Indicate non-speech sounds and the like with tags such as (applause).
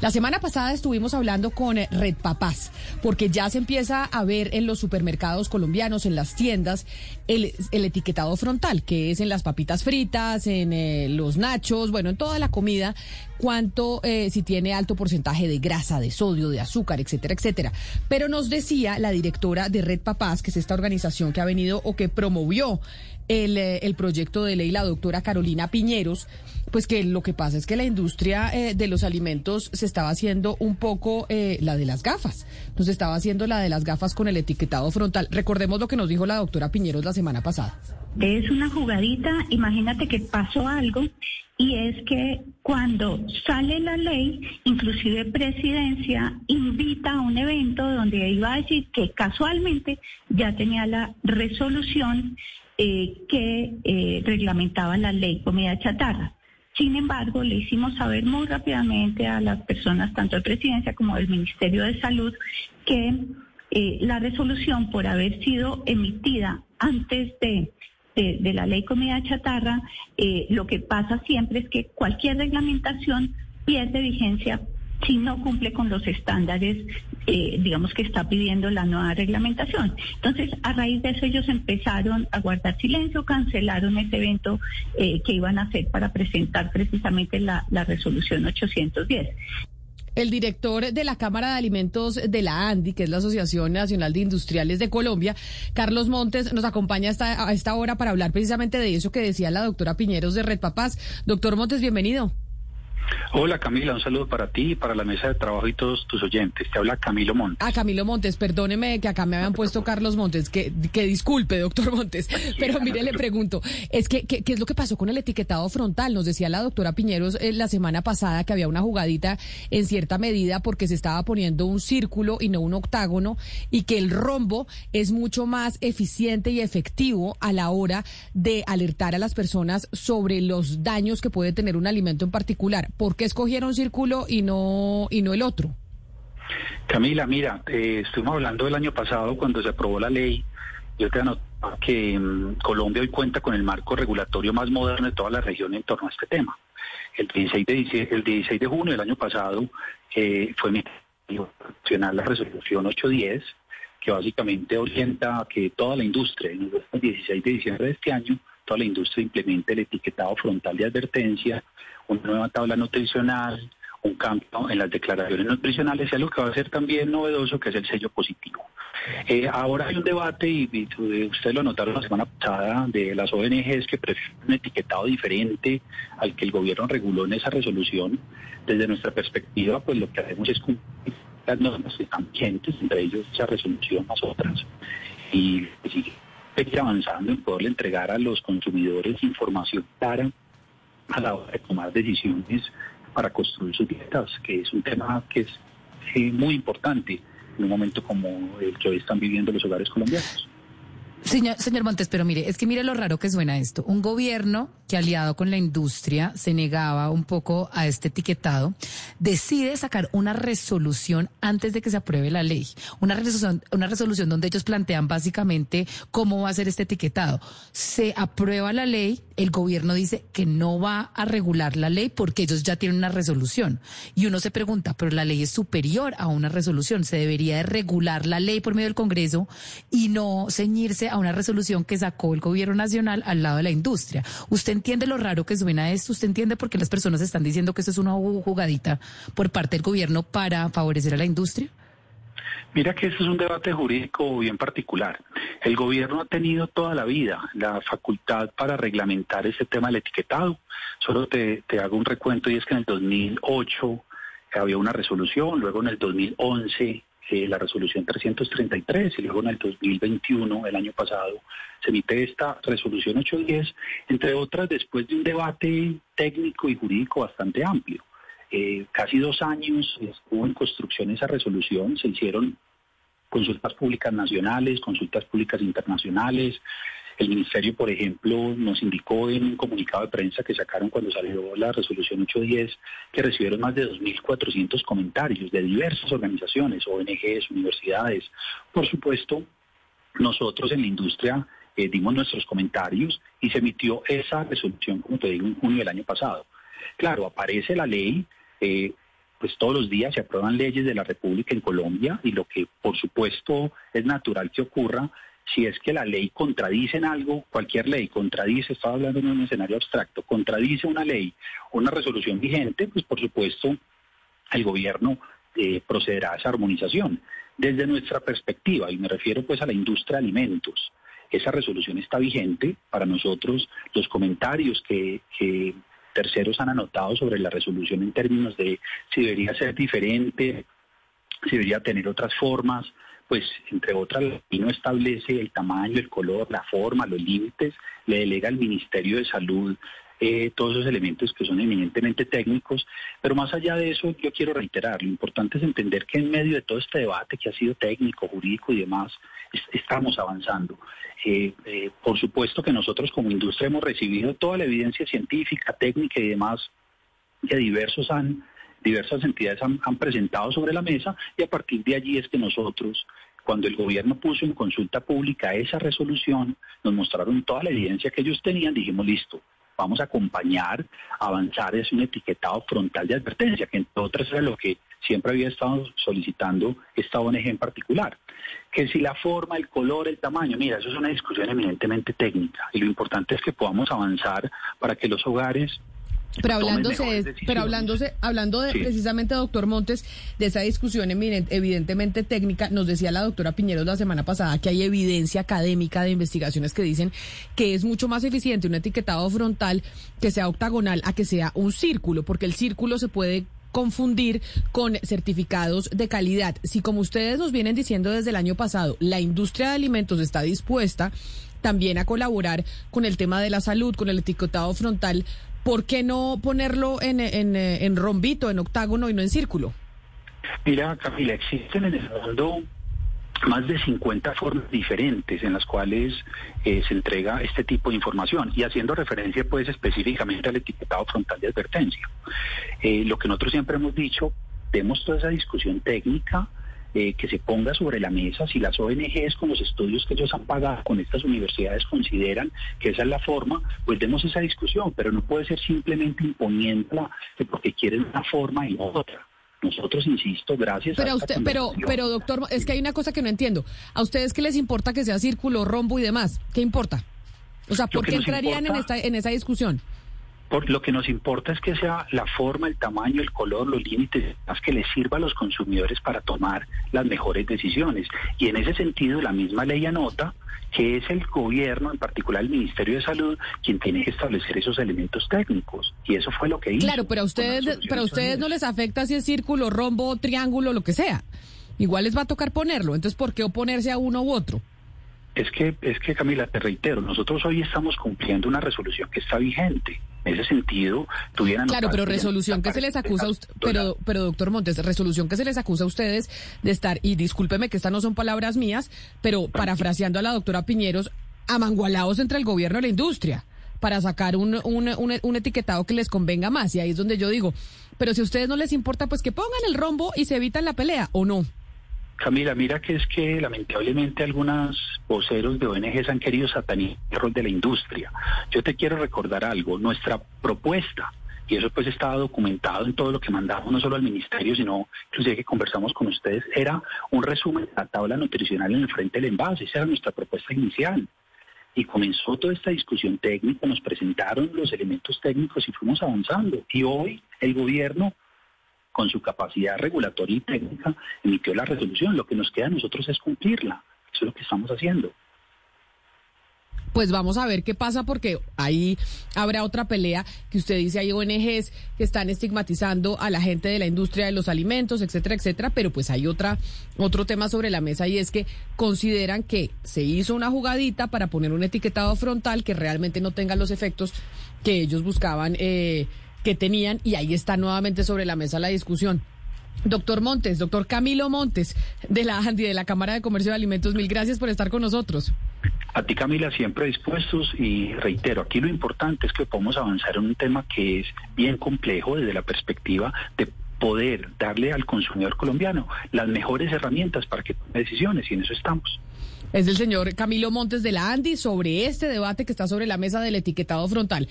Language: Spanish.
La semana pasada estuvimos hablando con eh, Red Papás, porque ya se empieza a ver en los supermercados colombianos, en las tiendas, el, etiquetado frontal, que es en las papitas fritas, en eh, los nachos, bueno, en toda la comida, cuánto, eh, si tiene alto porcentaje de grasa, de sodio, de azúcar, etcétera, etcétera. Pero nos decía la directora de Red Papás, que es esta organización que ha venido o que promovió el, el proyecto de ley, la doctora Carolina Piñeros, pues que lo que pasa es que la industria eh, de los alimentos se estaba haciendo un poco eh, la de las gafas. Nos estaba haciendo la de las gafas con el etiquetado frontal. Recordemos lo que nos dijo la doctora Piñeros la semana pasada. Es una jugadita, imagínate que pasó algo y es que cuando sale la ley, inclusive presidencia invita a un evento donde iba a decir que casualmente ya tenía la resolución eh, que reglamentaba la ley comida chatarra. Sin embargo, le hicimos saber muy rápidamente a las personas, tanto de presidencia como del Ministerio de Salud, que eh, la resolución, por haber sido emitida antes de, la ley comida chatarra, eh, lo que pasa siempre es que cualquier reglamentación pierde vigencia si no cumple con los estándares, eh, digamos, que está pidiendo la nueva reglamentación. Entonces, a raíz de eso, ellos empezaron a guardar silencio, cancelaron ese evento eh, que iban a hacer para presentar precisamente la resolución 810. El director de la Cámara de Alimentos de la ANDI, que es la Asociación Nacional de Industriales de Colombia, Carlos Montes, nos acompaña a esta hora para hablar precisamente de eso que decía la doctora Piñeros de Red Papás. Doctor Montes, bienvenido. Hola Camila, un saludo para ti y para la mesa de trabajo y todos tus oyentes. Te habla Camilo Montes. Ah, Camilo Montes, perdóneme que acá me habían puesto Carlos Montes, que, que disculpe, doctor Montes, (laughs) pero mire, le pregunto, es que, ¿qué es lo que pasó con el etiquetado frontal? Nos decía la doctora Piñeros eh, la semana pasada que había una jugadita en cierta medida porque se estaba poniendo un círculo y no un octágono y que el rombo es mucho más eficiente y efectivo a la hora de alertar a las personas sobre los daños que puede tener un alimento en particular. ¿Por qué escogieron círculo y no, y no el otro? Camila, mira, eh, estuvimos hablando el año pasado cuando se aprobó la ley. Yo te anotaba que mm, Colombia hoy cuenta con el marco regulatorio más moderno de toda la región en torno a este tema. El 16 de, el 16 de junio del año pasado eh, fue nacional la resolución 810, que básicamente orienta a que toda la industria, en el 16 de diciembre de este año, toda la industria implemente el etiquetado frontal de advertencia, una nueva tabla nutricional, un cambio en las declaraciones nutricionales y algo que va a ser también novedoso, que es el sello positivo. Eh, ahora hay un debate, y, ustedes lo notaron la semana pasada, de las ONGs que prefieren un etiquetado diferente al que el gobierno reguló en esa resolución. Desde nuestra perspectiva, pues lo que hacemos es cumplir las normas que están vigentes, entre ellos esa resolución más otras. Y seguir avanzando en poderle entregar a los consumidores información clara a la hora de tomar decisiones para construir sus dietas, que es un tema que es eh, muy importante en un momento como el que hoy están viviendo los hogares colombianos. Señor, Montes, pero mire, es que mire lo raro que suena esto. Un gobierno que aliado con la industria se negaba un poco a este etiquetado, decide sacar una resolución antes de que se apruebe la ley. Una resolución, una resolución donde ellos plantean básicamente cómo va a ser este etiquetado. Se aprueba la ley, el gobierno dice que no va a regular la ley porque ellos ya tienen una resolución. Y uno se pregunta, pero la ley es superior a una resolución. Se debería de regular la ley por medio del Congreso y no ceñirse a una resolución que sacó el gobierno nacional al lado de la industria. ¿Usted entiende lo raro que suena esto? ¿Usted entiende por qué las personas están diciendo que esto es una jugadita por parte del gobierno para favorecer a la industria? Mira que eso es un debate jurídico bien particular. El gobierno ha tenido toda la vida la facultad para reglamentar ese tema del etiquetado. Solo te hago un recuento y es que en el 2008 había una resolución, luego en el 2011 eh, la resolución 333 y luego en el 2021, el año pasado, se emite esta resolución 810, entre otras después de un debate técnico y jurídico bastante amplio. Eh, casi dos años estuvo en construcción esa resolución, se hicieron consultas públicas nacionales, consultas públicas internacionales, el Ministerio, por ejemplo, nos indicó en un comunicado de prensa que sacaron cuando salió la resolución 810 que recibieron más de 2.400 comentarios de diversas organizaciones, ONGs, universidades. Por supuesto, nosotros en la industria eh, dimos nuestros comentarios y se emitió esa resolución, como te digo, en junio del año pasado. Claro, aparece la ley. Eh, pues todos los días se aprueban leyes de la República en Colombia y lo que por supuesto es natural que ocurra si es que la ley contradice en algo, cualquier ley contradice, estaba hablando en un escenario abstracto, contradice una ley, una resolución vigente, pues por supuesto el gobierno eh, procederá a esa armonización. Desde nuestra perspectiva, y me refiero pues a la industria de alimentos, esa resolución está vigente. Para nosotros, los comentarios que, que terceros han anotado sobre la resolución en términos de si debería ser diferente, si debería tener otras formas, pues entre otras, y no establece el tamaño, el color, la forma, los límites, le delega al Ministerio de Salud eh, todos esos elementos que son eminentemente técnicos, pero más allá de eso yo quiero reiterar, lo importante es entender que en medio de todo este debate que ha sido técnico, jurídico y demás, estamos avanzando. Eh, eh, por supuesto que nosotros como industria hemos recibido toda la evidencia científica, técnica y demás que diversos han diversas entidades han, presentado sobre la mesa y a partir de allí es que nosotros, cuando el gobierno puso en consulta pública esa resolución, nos mostraron toda la evidencia que ellos tenían, dijimos, listo, vamos a acompañar, avanzar es un etiquetado frontal de advertencia, que entre otras era lo que siempre había estado solicitando esta ONG en particular. Que si la forma, el color, el tamaño, mira, eso es una discusión eminentemente técnica y lo importante es que podamos avanzar para que los hogares pero hablándose, pero hablándose, hablando de precisamente, doctor Montes, de esa discusión evidentemente técnica, nos decía la doctora Piñeros la semana pasada que hay evidencia académica de investigaciones que dicen que es mucho más eficiente un etiquetado frontal que sea octagonal a que sea un círculo, porque el círculo se puede confundir con certificados de calidad. Si como ustedes nos vienen diciendo desde el año pasado, la industria de alimentos está dispuesta también a colaborar con el tema de la salud, con el etiquetado frontal, ¿por qué no ponerlo en, en, rombito, en octágono y no en círculo? Mira, Camila, existen en el mundo más de 50 formas diferentes en las cuales eh, se entrega este tipo de información y haciendo referencia pues específicamente al etiquetado frontal de advertencia. Eh, lo que nosotros siempre hemos dicho, demos toda esa discusión técnica, eh, que se ponga sobre la mesa si las ONGs con los estudios que ellos han pagado con estas universidades consideran que esa es la forma, pues demos esa discusión, pero no puede ser simplemente imponiéndola porque quieren una forma y otra. Nosotros, insisto, gracias pero a usted, pero, pero doctor, es que hay una cosa que no entiendo. ¿A ustedes qué les importa que sea círculo, rombo y demás? ¿Qué importa? O sea, ¿por qué entrarían en, esta, en esa discusión? Por lo que nos importa es que sea la forma, el tamaño, el color, los límites, que les sirva a los consumidores para tomar las mejores decisiones. Y en ese sentido, la misma ley anota que es el gobierno, en particular el Ministerio de Salud, quien tiene que establecer esos elementos técnicos. Y eso fue lo que hizo. Claro, pero a ustedes, pero a ustedes no les afecta si es círculo, rombo, triángulo, lo que sea. Igual les va a tocar ponerlo. Entonces, ¿por qué oponerse a uno u otro? Es que, es que Camila, te reitero, nosotros hoy estamos cumpliendo una resolución que está vigente. En ese sentido, tuvieran... Claro, pero resolución que se les acusa a usted, pero, pero doctor Montes, resolución que se les acusa a ustedes de estar, y discúlpeme que estas no son palabras mías, pero parafraseando a la doctora Piñeros, amangualados entre el gobierno y la industria para sacar un, un, un, un, etiquetado que les convenga más. Y ahí es donde yo digo, pero si a ustedes no les importa, pues que pongan el rombo y se evitan la pelea, ¿o no? Camila, mira que es que lamentablemente algunos voceros de ONGs han querido satanizar de la industria. Yo te quiero recordar algo, nuestra propuesta, y eso pues estaba documentado en todo lo que mandamos, no solo al ministerio, sino inclusive que conversamos con ustedes, era un resumen de la tabla nutricional en el frente del envase, esa era nuestra propuesta inicial. Y comenzó toda esta discusión técnica, nos presentaron los elementos técnicos y fuimos avanzando. Y hoy el gobierno con su capacidad regulatoria y técnica, emitió la resolución. Lo que nos queda a nosotros es cumplirla. Eso es lo que estamos haciendo. Pues vamos a ver qué pasa porque ahí habrá otra pelea que usted dice hay ONGs que están estigmatizando a la gente de la industria de los alimentos, etcétera, etcétera, pero pues hay otra otro tema sobre la mesa y es que consideran que se hizo una jugadita para poner un etiquetado frontal que realmente no tenga los efectos que ellos buscaban eh, que tenían y ahí está nuevamente sobre la mesa la discusión. Doctor Montes, doctor Camilo Montes, de la ANDI, de la Cámara de Comercio de Alimentos, mil gracias por estar con nosotros. A ti, Camila, siempre dispuestos y reitero, aquí lo importante es que podamos avanzar en un tema que es bien complejo desde la perspectiva de poder darle al consumidor colombiano las mejores herramientas para que tome decisiones y en eso estamos. Es el señor Camilo Montes de la ANDI sobre este debate que está sobre la mesa del etiquetado frontal.